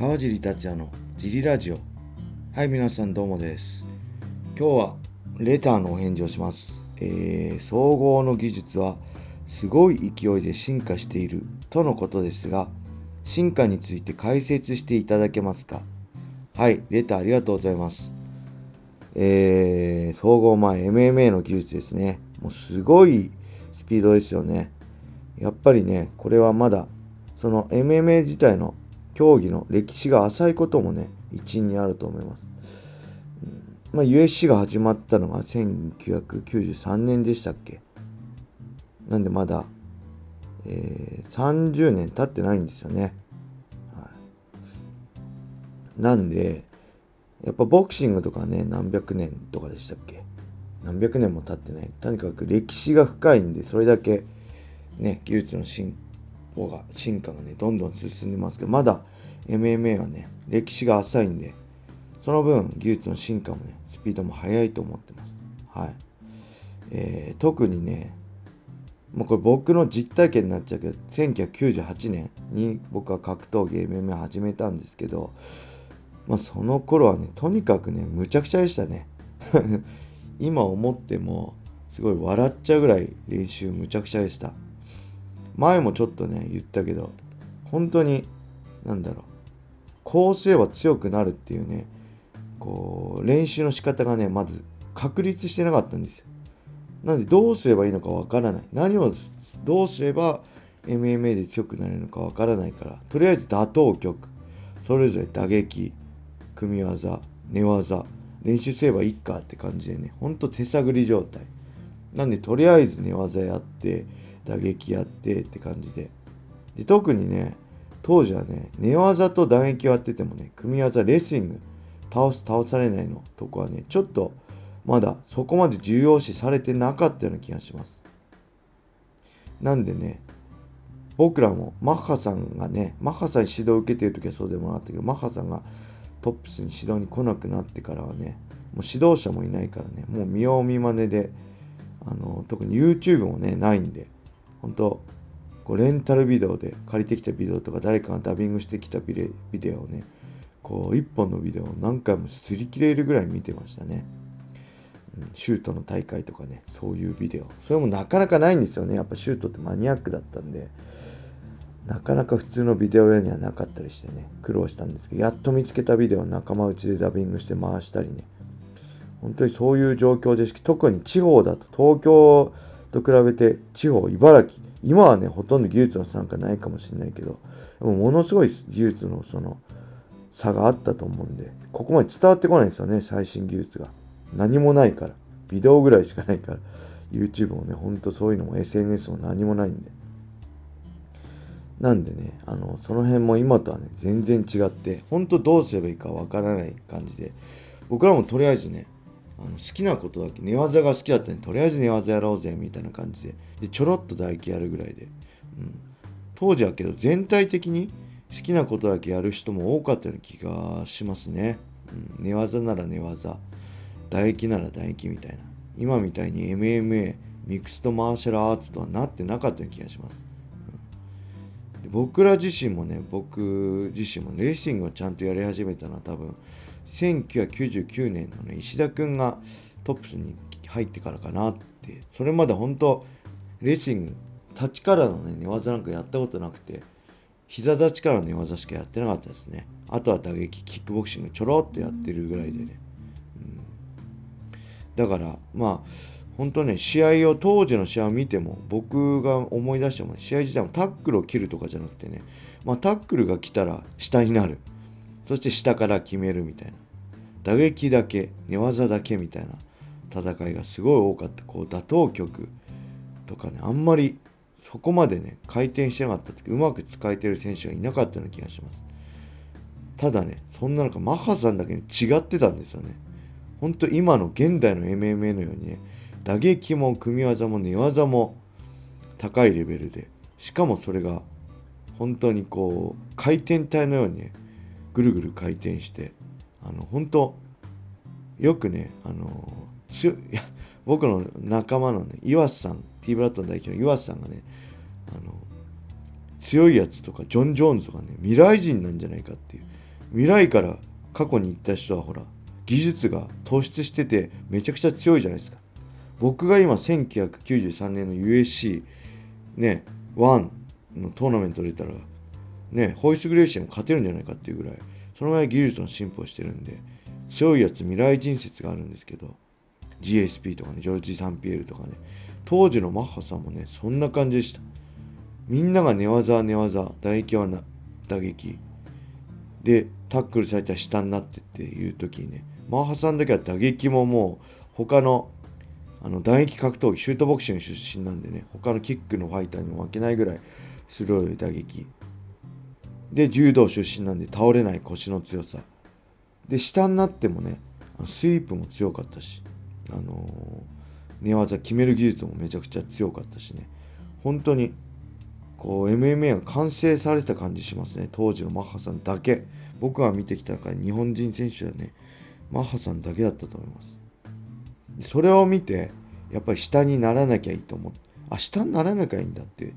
川尻達也のジリラジオ。はい皆さんどうもです。今日はレターのお返事をします。えー、総合の技術はすごい勢いで進化しているとのことですが進化について解説していただけますか？はいレターありがとうございます。えー、総合前 MMA の技術ですね。もうすごいスピードですよね。やっぱりねこれはまだその MMA 自体の競技の歴史が浅いこともね、一因にあると思います。まあ、USC が始まったのが1993年でしたっけなんでまだ、えー、30年経ってないんですよね。はい、なんで、やっぱボクシングとかね、何百年とかでしたっけ何百年も経ってない。とにかく歴史が深いんで、それだけね、技術の進歩が、進化がね、どんどん進んでますけど、まだ MMA はね、歴史が浅いんで、その分、技術の進化もね、スピードも速いと思ってます。はい。えー、特にね、もうこれ僕の実体験になっちゃうけど、1998年に僕は格闘技 MMA 始めたんですけど、まあその頃はね、とにかくね、むちゃくちゃでしたね。今思っても、すごい笑っちゃうぐらい練習むちゃくちゃでした。前もちょっとね、言ったけど、本当に、なんだろう、こうすれば強くなるっていうね、こう、練習の仕方がね、まず確立してなかったんですよ。なんでどうすればいいのかわからない。何をどうすれば MMA で強くなれるのかわからないから、とりあえず打倒曲、それぞれ打撃、組み技、寝技、練習すればいいかって感じでね、ほんと手探り状態。なんでとりあえず寝技やって、打撃やってって感じで。で特にね、当時はね、寝技と打撃をやっててもね、組み技、レスリング、倒す、倒されないのとこはね、ちょっとまだそこまで重要視されてなかったような気がします。なんでね、僕らもマッハさんがね、マッハさんに指導を受けてる時はそうでもなかったけど、マッハさんがトップスに指導に来なくなってからはね、もう指導者もいないからね、もう見よう見まねで、あの、特に YouTube もね、ないんで、本当こうレンタルビデオで借りてきたビデオとか誰かがダビングしてきたビデオをねこう一本のビデオを何回も擦り切れるぐらい見てましたね、うん、シュートの大会とかねそういうビデオ。それもなかなかないんですよね。やっぱシュートってマニアックだったんで。なかなか普通のビデオ屋にはなかったりしてね苦労したんですけどやっと見つけたビデオを仲間内でダビングして回したりね。本当にそういう状況で特に地方だと東京と比べて地方、茨城、今はね、ほとんど技術の参加ないかもしれないけど、でもものすごい技術のその差があったと思うんで、ここまで伝わってこないんですよね、最新技術が。何もないから。ビデオぐらいしかないから。YouTube もね、ほんとそういうのも SNS も何もないんで。なんでね、あの、その辺も今とはね、全然違って、ほんとどうすればいいかわからない感じで、僕らもとりあえずね、あの好きなことだけ寝技が好きだったんでとりあえず寝技やろうぜみたいな感じで。でちょろっと唾液やるぐらいで、うん、当時はけど全体的に好きなことだけやる人も多かったような気がしますね、うん、寝技なら寝技唾液なら唾液みたいな。今みたいに MMA ミクストマーシャルアーツとはなってなかったような気がします、うん、僕ら自身もね僕自身もレーシングをちゃんとやり始めたのは多分1999年のね、石田くんがトップスに入ってからかなって、それまで本当レスリング、立ちからのね、寝技なんかやったことなくて、膝立ちからの寝技しかやってなかったですね。あとは打撃、キックボクシングちょろっとやってるぐらいでね。うん、だから、まあ、本当ね、試合を、当時の試合を見ても、僕が思い出しても、試合自体もタックルを切るとかじゃなくてね、まあ、タックルが来たら下になる。そして下から決めるみたいな。打撃だけ、寝技だけみたいな戦いがすごい多かった。こう、打倒曲とかね、あんまりそこまでね、回転してなかった時、うまく使えてる選手がいなかったような気がします。ただね、そんな中、マッハさんだけに違ってたんですよね。ほんと今の現代の MMA のようにね、打撃も組み技も寝技も高いレベルで、しかもそれが本当にこう、回転体のようにね、ぐるぐる回転して、あの、本当よくね、あの、強い、僕の仲間のね、岩瀬さん、T ブラッドの代表の岩瀬さんがね、あの、強いやつとか、ジョン・ジョーンズとかね、未来人なんじゃないかっていう。未来から過去に行った人はほら、技術が突出しててめちゃくちゃ強いじゃないですか。僕が今1993年の USC ね、1のトーナメント出たら、ね、ホイスグレーシーも勝てるんじゃないかっていうぐらい、そのぐらい技術の進歩してるんで、強いやつ未来人説があるんですけど、GSP とかね、ジョルジ・サンピエールとかね、当時のマッハさんもね、そんな感じでした。みんなが寝技寝技、打撃はな打撃。で、タックルされたら下になってっていう時にね、マッハさんだけは打撃ももう他のあの打撃格闘技、シュートボクシング出身なんでね、他のキックのファイターにも負けないぐらい鋭い打撃。で、柔道出身なんで倒れない腰の強さ。で、下になってもね、スイープも強かったし、あのー、寝技決める技術もめちゃくちゃ強かったしね、本当に、こう、MMA が完成されてた感じしますね。当時のマッハさんだけ。僕が見てきた中で日本人選手はね、マッハさんだけだったと思います。それを見て、やっぱり下にならなきゃいいと思って、あ、下にならなきゃいいんだって。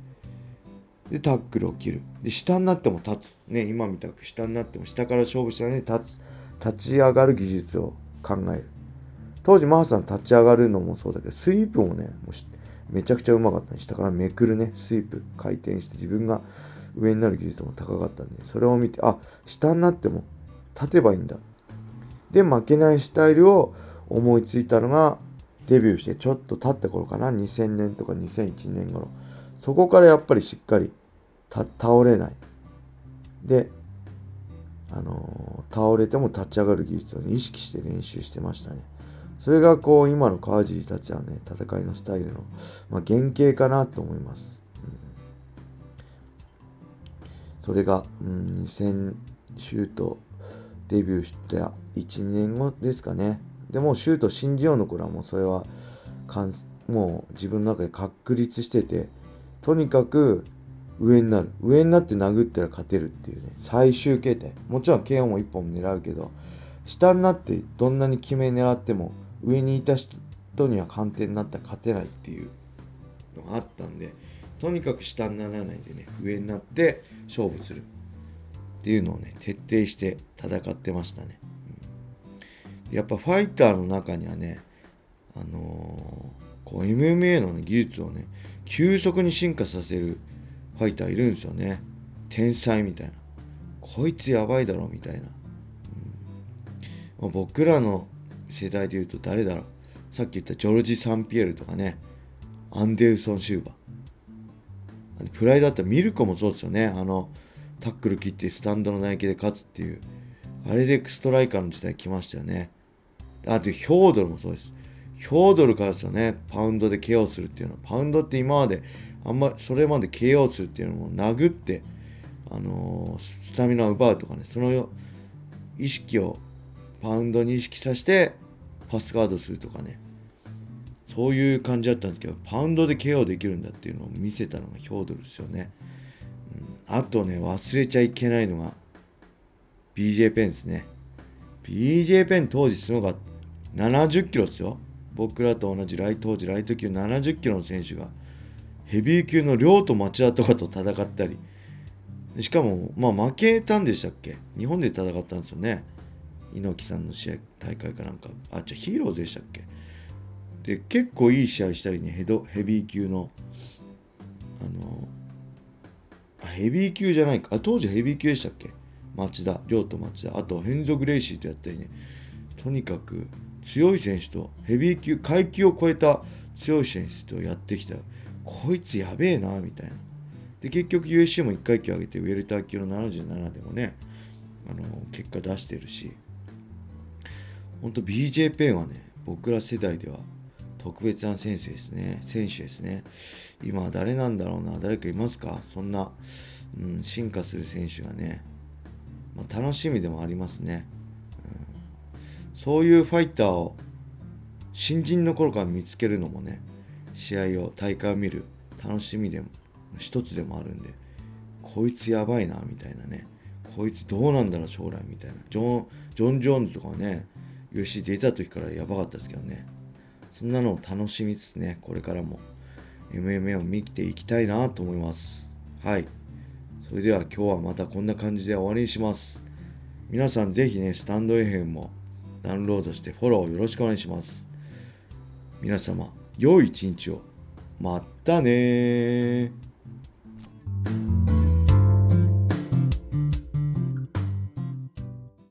で、タックルを切る。で、下になっても立つ。ね、今みたく下になっても下から勝負したのに立つ。立ち上がる技術を考える。当時、マーさん立ち上がるのもそうだけど、スイープもね、もうめちゃくちゃうまかったね。下からめくるね、スイープ、回転して自分が上になる技術も高かったんで、それを見て、あ、下になっても立てばいいんだ。で、負けないスタイルを思いついたのが、デビューしてちょっと経った頃かな、2000年とか2001年頃。そこからやっぱりしっかり倒れない。で、あのー、倒れても立ち上がる技術を、ね、意識して練習してましたね。それがこう、今の川尻達也のね、戦いのスタイルの、まあ、原型かなと思います。うん、それが、うん、2000シュートデビューした1、2年後ですかね。でもシュート信じようの頃はもうそれはもう自分の中で確立しててとにかく上になる。上になって殴ったら勝てるっていうね。最終形態。もちろん KO も1本狙うけど下になってどんなに決め狙っても上にいた人には鑑定になったら勝てないっていうのがあったんでとにかく下にならないでね上になって勝負する。っていうのをね徹底して戦ってましたね。うん。やっぱファイターの中にはね、あのー、こう MMA の、ね、技術をね、急速に進化させるファイターいるんですよね。天才みたいな。こいつやばいだろみたいな。うんま、僕らの世代で言うと誰だろう。さっき言ったジョルジ・サンピエールとかね、アンデルソン・シューバー。プライドだったらミルコもそうですよね。あの、タックル切ってスタンドの内径で勝つっていう。あれでストライカーの時代来ましたよね。あと、ヒョードルもそうです。ヒョードルからですよね、パウンドで KO するっていうのは。パウンドって今まで、あんま、それまで KO するっていうのも殴って、あのー、スタミナを奪うとかね、その意識をパウンドに意識させて、パスガードするとかね。そういう感じだったんですけど、パウンドで KO できるんだっていうのを見せたのがヒョードルですよね。うん、あとね、忘れちゃいけないのが、BJ ペンですね。BJ ペン当時すごかった。70キロですよ。僕らと同じライ当時ライト級70キロの選手がヘビー級の亮と町田とかと戦ったり。しかもまあ負けたんでしたっけ？日本で戦ったんですよね。猪木さんの試合大会かなんか。あじゃヒーローズでしたっけ？で結構いい試合したりねヘドヘビー級の。あのヘビー級じゃないか。あ当時ヘビー級でしたっけ？町田亮と町田。あとヘンゾ・グレイシーとやったりね。とにかく強い選手とヘビー級階級を超えた強い選手とやってきた。こいつやべえなみたいな。で結局 USC も1階級上げてウェルター級の77でもねあの結果出してるし。ほんと BJ ペンはね僕ら世代では特別な先生ですね。選手ですね。今は誰なんだろうな誰かいますか？そんな、うん、進化する選手がね、まあ、楽しみでもありますね。そういうファイターを新人の頃から見つけるのもね、試合を、大会を見る楽しみでも、一つでもあるんで、こいつやばいな、みたいなね。こいつどうなんだろう、将来、みたいな。ジョン、ジョン・ジョーンズとかね、UFC 出た時からやばかったですけどね。そんなのを楽しみつつね、これからも MMA を見ていきたいなと思います。はい。それでは今日はまたこんな感じで終わりにします。皆さんぜひね、スタンド FM もダウンロードしてフォローよろしくお願いします。皆様、良い一日を。またね